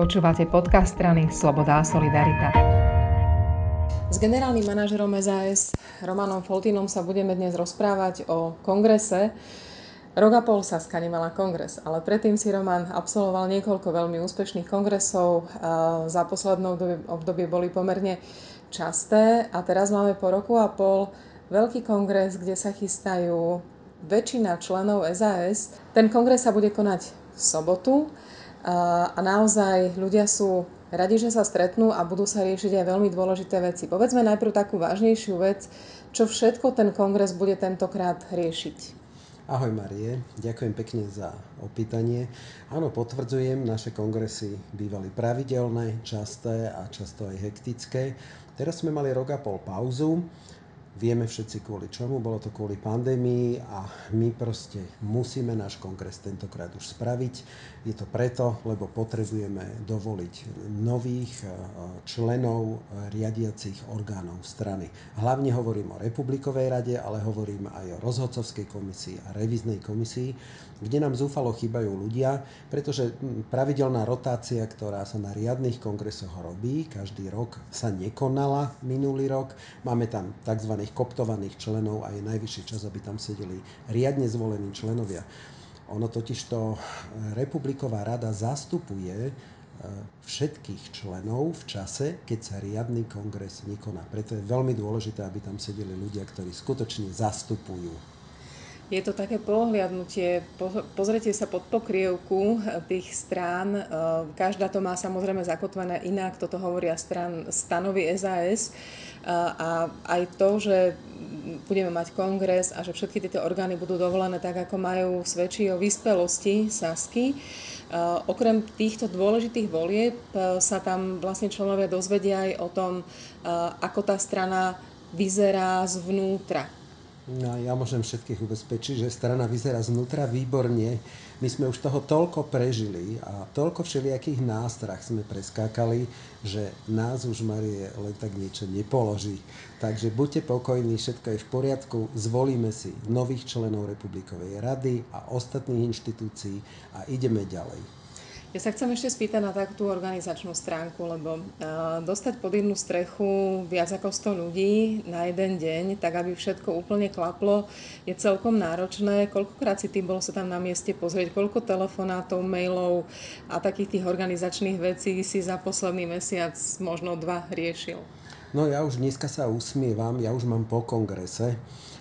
Počúvate podcast strany Sloboda a Solidarita. S generálnym manažerom SAS Romanom Foltinom sa budeme dnes rozprávať o kongrese. Rok a pol Saska nemala kongres, ale predtým si Roman absolvoval niekoľko veľmi úspešných kongresov. Za poslednou obdobie boli pomerne časté a teraz máme po roku a pol veľký kongres, kde sa chystajú väčšina členov SAS. Ten kongres sa bude konať v sobotu a naozaj ľudia sú radi, že sa stretnú a budú sa riešiť aj veľmi dôležité veci. Povedzme najprv takú vážnejšiu vec, čo všetko ten kongres bude tentokrát riešiť. Ahoj Marie, ďakujem pekne za opýtanie. Áno, potvrdzujem, naše kongresy bývali pravidelné, časté a často aj hektické. Teraz sme mali rok a pol pauzu. Vieme všetci kvôli čomu, bolo to kvôli pandémii a my proste musíme náš kongres tentokrát už spraviť. Je to preto, lebo potrebujeme dovoliť nových e, členov riadiacich orgánov strany. Hlavne hovorím o Republikovej rade, ale hovorím aj o rozhodcovskej komisii a reviznej komisii, kde nám zúfalo chýbajú ľudia, pretože pravidelná rotácia, ktorá sa na riadnych kongresoch robí, každý rok sa nekonala minulý rok. Máme tam tzv. Koptovaných členov a je najvyšší čas, aby tam sedeli riadne zvolení členovia. Ono totiž to Republiková rada zastupuje e, všetkých členov v čase, keď sa riadny kongres nekoná. Preto je veľmi dôležité, aby tam sedeli ľudia, ktorí skutočne zastupujú je to také pohliadnutie, pozrite sa pod pokrievku tých strán, e, každá to má samozrejme zakotvené inak, toto hovoria stran, stanovy SAS e, a aj to, že budeme mať kongres a že všetky tieto orgány budú dovolené tak, ako majú, svedčí o vyspelosti Sasky. Okrem týchto dôležitých volieb sa tam vlastne členovia dozvedia aj o tom, ako tá strana vyzerá zvnútra No ja môžem všetkých ubezpečiť, že strana vyzerá znútra výborne. My sme už toho toľko prežili a toľko všelijakých nástrach sme preskákali, že nás už Marie len tak niečo nepoloží. Takže buďte pokojní, všetko je v poriadku, zvolíme si nových členov Republikovej rady a ostatných inštitúcií a ideme ďalej. Ja sa chcem ešte spýtať na takú organizačnú stránku, lebo uh, dostať pod jednu strechu viac ako 100 ľudí na jeden deň, tak aby všetko úplne klaplo, je celkom náročné. Koľkokrát si ty bol sa tam na mieste pozrieť, koľko telefonátov, mailov a takých tých organizačných vecí si za posledný mesiac, možno dva, riešil? No ja už dneska sa usmievam, ja už mám po kongrese.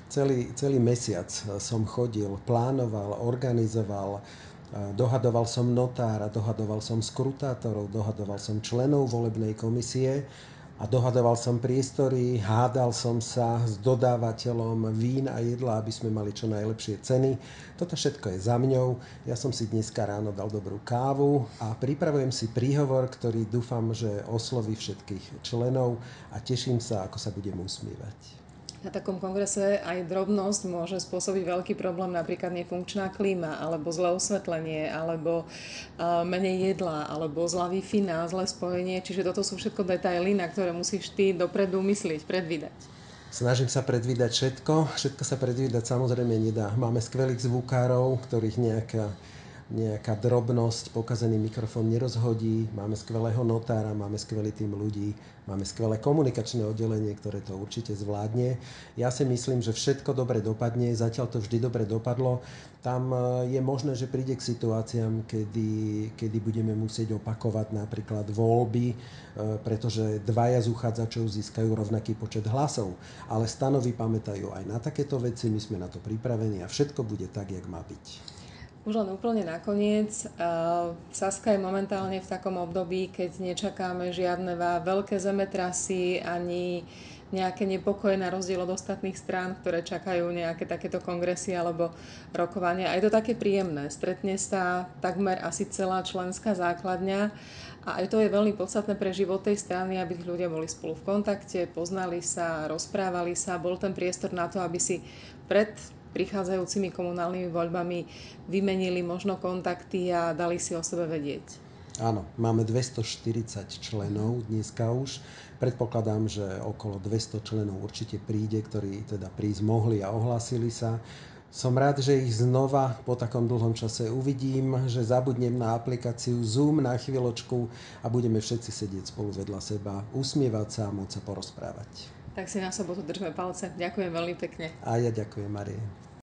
Celý, celý mesiac som chodil, plánoval, organizoval, Dohadoval som notára, dohadoval som skrutátorov, dohadoval som členov volebnej komisie a dohadoval som priestory, hádal som sa s dodávateľom vín a jedla, aby sme mali čo najlepšie ceny. Toto všetko je za mňou. Ja som si dneska ráno dal dobrú kávu a pripravujem si príhovor, ktorý dúfam, že osloví všetkých členov a teším sa, ako sa budem usmievať na takom kongrese aj drobnosť môže spôsobiť veľký problém, napríklad nefunkčná klíma, alebo zlé osvetlenie, alebo menej jedla, alebo zlá Wi-Fi, zlé spojenie. Čiže toto sú všetko detaily, na ktoré musíš ty dopredu myslieť, predvídať. Snažím sa predvídať všetko. Všetko sa predvídať samozrejme nedá. Máme skvelých zvukárov, ktorých nejaká nejaká drobnosť, pokazený mikrofón nerozhodí, máme skvelého notára, máme skvelý tým ľudí, máme skvelé komunikačné oddelenie, ktoré to určite zvládne. Ja si myslím, že všetko dobre dopadne, zatiaľ to vždy dobre dopadlo. Tam e, je možné, že príde k situáciám, kedy, kedy budeme musieť opakovať napríklad voľby, e, pretože dvaja z uchádzačov získajú rovnaký počet hlasov. Ale stanovy pamätajú aj na takéto veci, my sme na to pripravení a všetko bude tak, jak má byť. Už len úplne nakoniec. Saska je momentálne v takom období, keď nečakáme žiadne veľké zemetrasy ani nejaké nepokoje na rozdiel od ostatných strán, ktoré čakajú nejaké takéto kongresy alebo rokovania. A je to také príjemné. Stretne sa takmer asi celá členská základňa a aj to je veľmi podstatné pre život tej strany, aby tí ľudia boli spolu v kontakte, poznali sa, rozprávali sa, bol ten priestor na to, aby si pred prichádzajúcimi komunálnymi voľbami vymenili možno kontakty a dali si o sebe vedieť. Áno, máme 240 členov dneska už. Predpokladám, že okolo 200 členov určite príde, ktorí teda prísť mohli a ohlasili sa. Som rád, že ich znova po takom dlhom čase uvidím, že zabudnem na aplikáciu Zoom na chvíľočku a budeme všetci sedieť spolu vedľa seba, usmievať sa a môcť sa porozprávať. Tak si na sobotu držme palce. Ďakujem veľmi pekne. A ja ďakujem, Marie.